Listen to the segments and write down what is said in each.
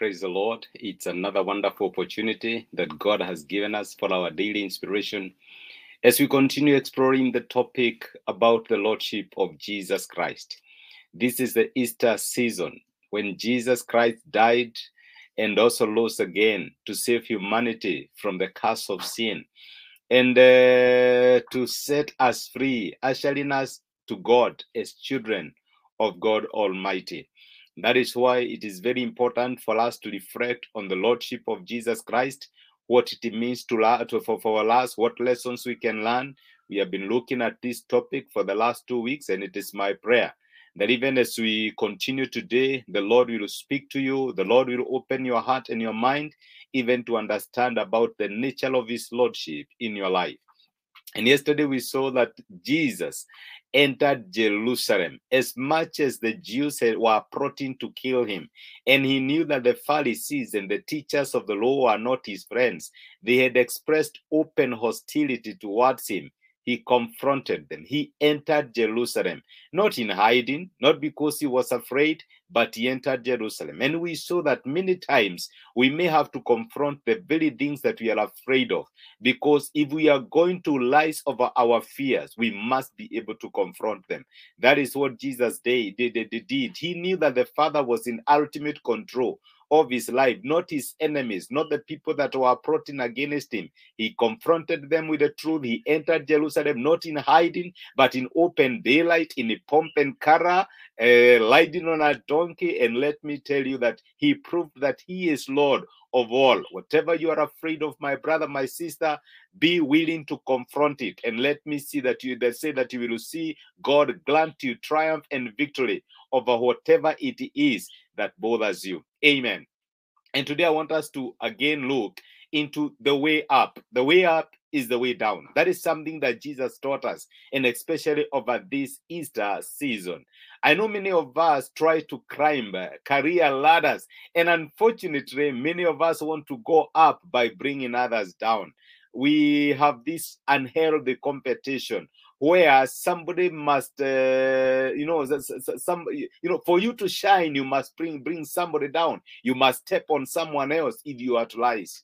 Praise the Lord. It's another wonderful opportunity that God has given us for our daily inspiration as we continue exploring the topic about the Lordship of Jesus Christ. This is the Easter season when Jesus Christ died and also rose again to save humanity from the curse of sin and uh, to set us free, ushering us to God as children of God Almighty. That is why it is very important for us to reflect on the Lordship of Jesus Christ, what it means to, to for, for us, what lessons we can learn. We have been looking at this topic for the last two weeks, and it is my prayer that even as we continue today, the Lord will speak to you, the Lord will open your heart and your mind, even to understand about the nature of His Lordship in your life. And yesterday we saw that Jesus entered Jerusalem as much as the Jews were plotting to kill him. And he knew that the Pharisees and the teachers of the law were not his friends. They had expressed open hostility towards him. He confronted them. He entered Jerusalem, not in hiding, not because he was afraid, but he entered Jerusalem. And we saw that many times we may have to confront the very things that we are afraid of. Because if we are going to rise over our fears, we must be able to confront them. That is what Jesus did. He knew that the Father was in ultimate control of his life, not his enemies, not the people that were plotting against him. He confronted them with the truth. He entered Jerusalem not in hiding, but in open daylight, in a pomp and cara, uh, riding on a donkey. And let me tell you that he proved that he is Lord of all. Whatever you are afraid of, my brother, my sister, be willing to confront it. And let me see that you they say that you will see God grant you triumph and victory over whatever it is that bothers you. Amen. And today I want us to again look into the way up. The way up is the way down. That is something that Jesus taught us, and especially over this Easter season. I know many of us try to climb uh, career ladders, and unfortunately, many of us want to go up by bringing others down. We have this unhealthy competition where somebody must uh, you know some you know for you to shine you must bring bring somebody down. You must step on someone else if you are to rise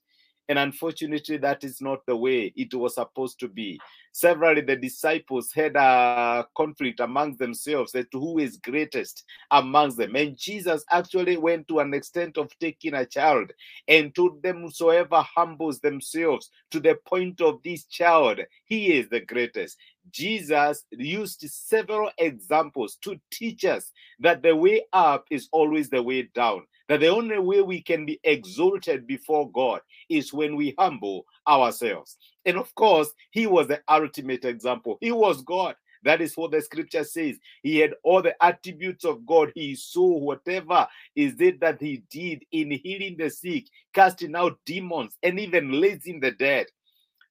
and unfortunately that is not the way it was supposed to be. Severally the disciples had a conflict amongst themselves as to who is greatest amongst them. And jesus actually went to an extent of taking a child and told them whosoever humbles themselves to the point of this child he is the greatest. Jesus used several examples to teach us that the way up is always the way down. That the only way we can be exalted before God is when we humble ourselves. And of course, he was the ultimate example. He was God. That is what the scripture says. He had all the attributes of God. He saw whatever is it that he did in healing the sick, casting out demons, and even raising the dead.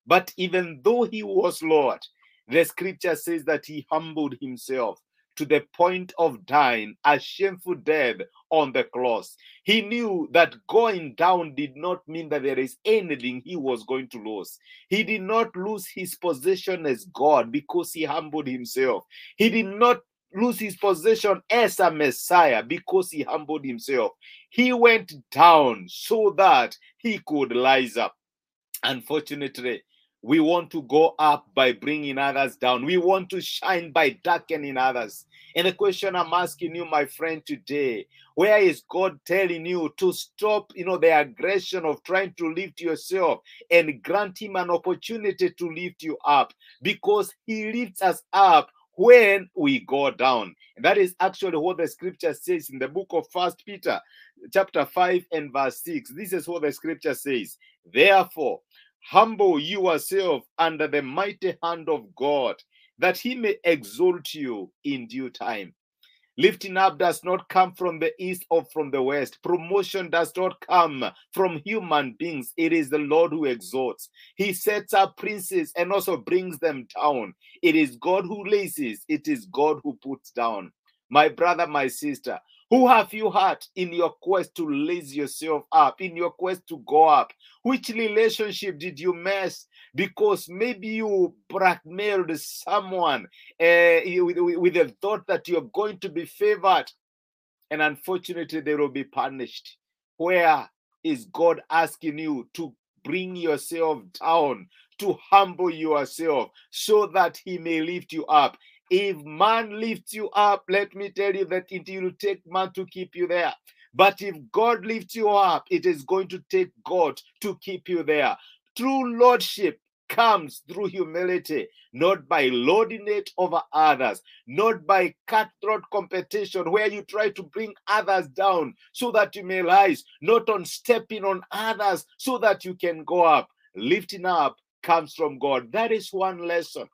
But even though he was Lord, the scripture says that he humbled himself to the point of dying a shameful death on the cross. He knew that going down did not mean that there is anything he was going to lose. He did not lose his position as God because he humbled himself. He did not lose his position as a Messiah because he humbled himself. He went down so that he could rise up. Unfortunately, we want to go up by bringing others down. We want to shine by darkening others. And the question I'm asking you, my friend, today, where is God telling you to stop, you know, the aggression of trying to lift yourself and grant him an opportunity to lift you up because he lifts us up when we go down. And that is actually what the scripture says in the book of First Peter, chapter 5 and verse 6. This is what the scripture says. Therefore, humble yourself under the mighty hand of God, that he may exalt you in due time. Lifting up does not come from the east or from the west. Promotion does not come from human beings. It is the Lord who exalts. He sets up princes and also brings them down. It is God who raises, it is God who puts down. My brother, my sister, who have you hurt in your quest to raise yourself up, in your quest to go up? Which relationship did you mess? Because maybe you blackmailed someone uh, with, with the thought that you're going to be favored, and unfortunately, they will be punished. Where is God asking you to bring yourself down, to humble yourself so that He may lift you up? If man lifts you up, let me tell you that it will take man to keep you there. But if God lifts you up, it is going to take God to keep you there. True lordship comes through humility, not by lording it over others, not by cutthroat competition where you try to bring others down so that you may rise, not on stepping on others so that you can go up. Lifting up comes from God. That is one lesson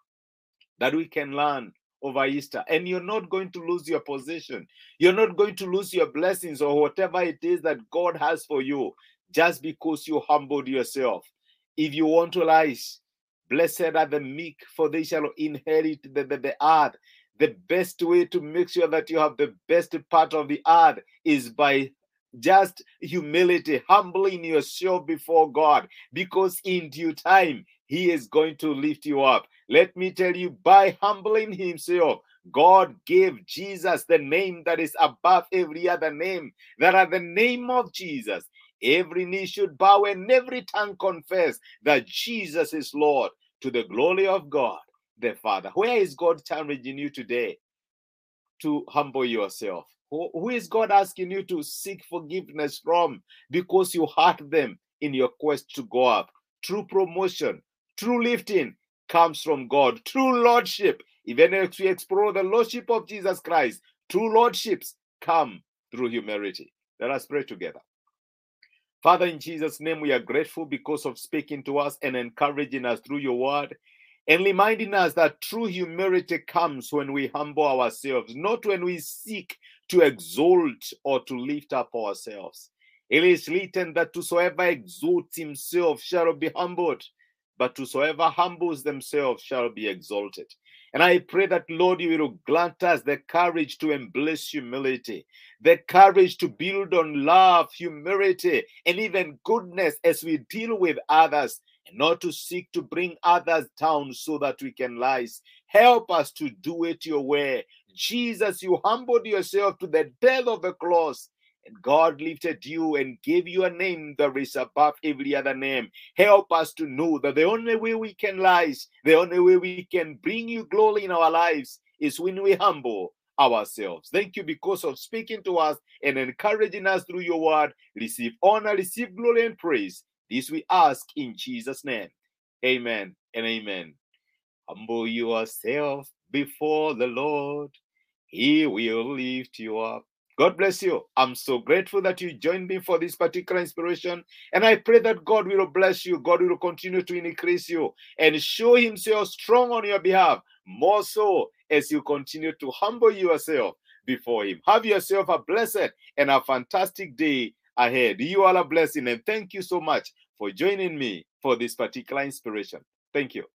that we can learn over Easter. And you're not going to lose your position. You're not going to lose your blessings or whatever it is that God has for you just because you humbled yourself. If you want to rise, blessed are the meek, for they shall inherit the, the, the earth. The best way to make sure that you have the best part of the earth is by just humility, humbling yourself before God, because in due time, He is going to lift you up. Let me tell you, by humbling Himself, God gave Jesus the name that is above every other name, that at the name of Jesus, every knee should bow and every tongue confess that Jesus is Lord to the glory of God the Father. Where is God challenging you today to humble yourself? Who is God asking you to seek forgiveness from because you hurt them in your quest to go up? True promotion, true lifting comes from God. True lordship, even if we explore the lordship of Jesus Christ, true lordships come through humility. Let us pray together. Father, in Jesus' name, we are grateful because of speaking to us and encouraging us through your word and reminding us that true humility comes when we humble ourselves, not when we seek to exalt or to lift up ourselves. It is written that whosoever exalts himself shall be humbled, but whosoever humbles themselves shall be exalted. And I pray that, Lord, you will grant us the courage to embrace humility, the courage to build on love, humility, and even goodness as we deal with others, and not to seek to bring others down so that we can rise. Help us to do it your way. Jesus, you humbled yourself to the death of the cross and God lifted you and gave you a name that is above every other name. Help us to know that the only way we can rise, the only way we can bring you glory in our lives is when we humble ourselves. Thank you because of speaking to us and encouraging us through your word. Receive honor, receive glory and praise. This we ask in Jesus' name. Amen and amen. Humble yourself before the Lord. He will lift you up. God bless you. I'm so grateful that you joined me for this particular inspiration. And I pray that God will bless you. God will continue to increase you and show Himself strong on your behalf, more so as you continue to humble yourself before Him. Have yourself a blessed and a fantastic day ahead. You are a blessing. And thank you so much for joining me for this particular inspiration. Thank you.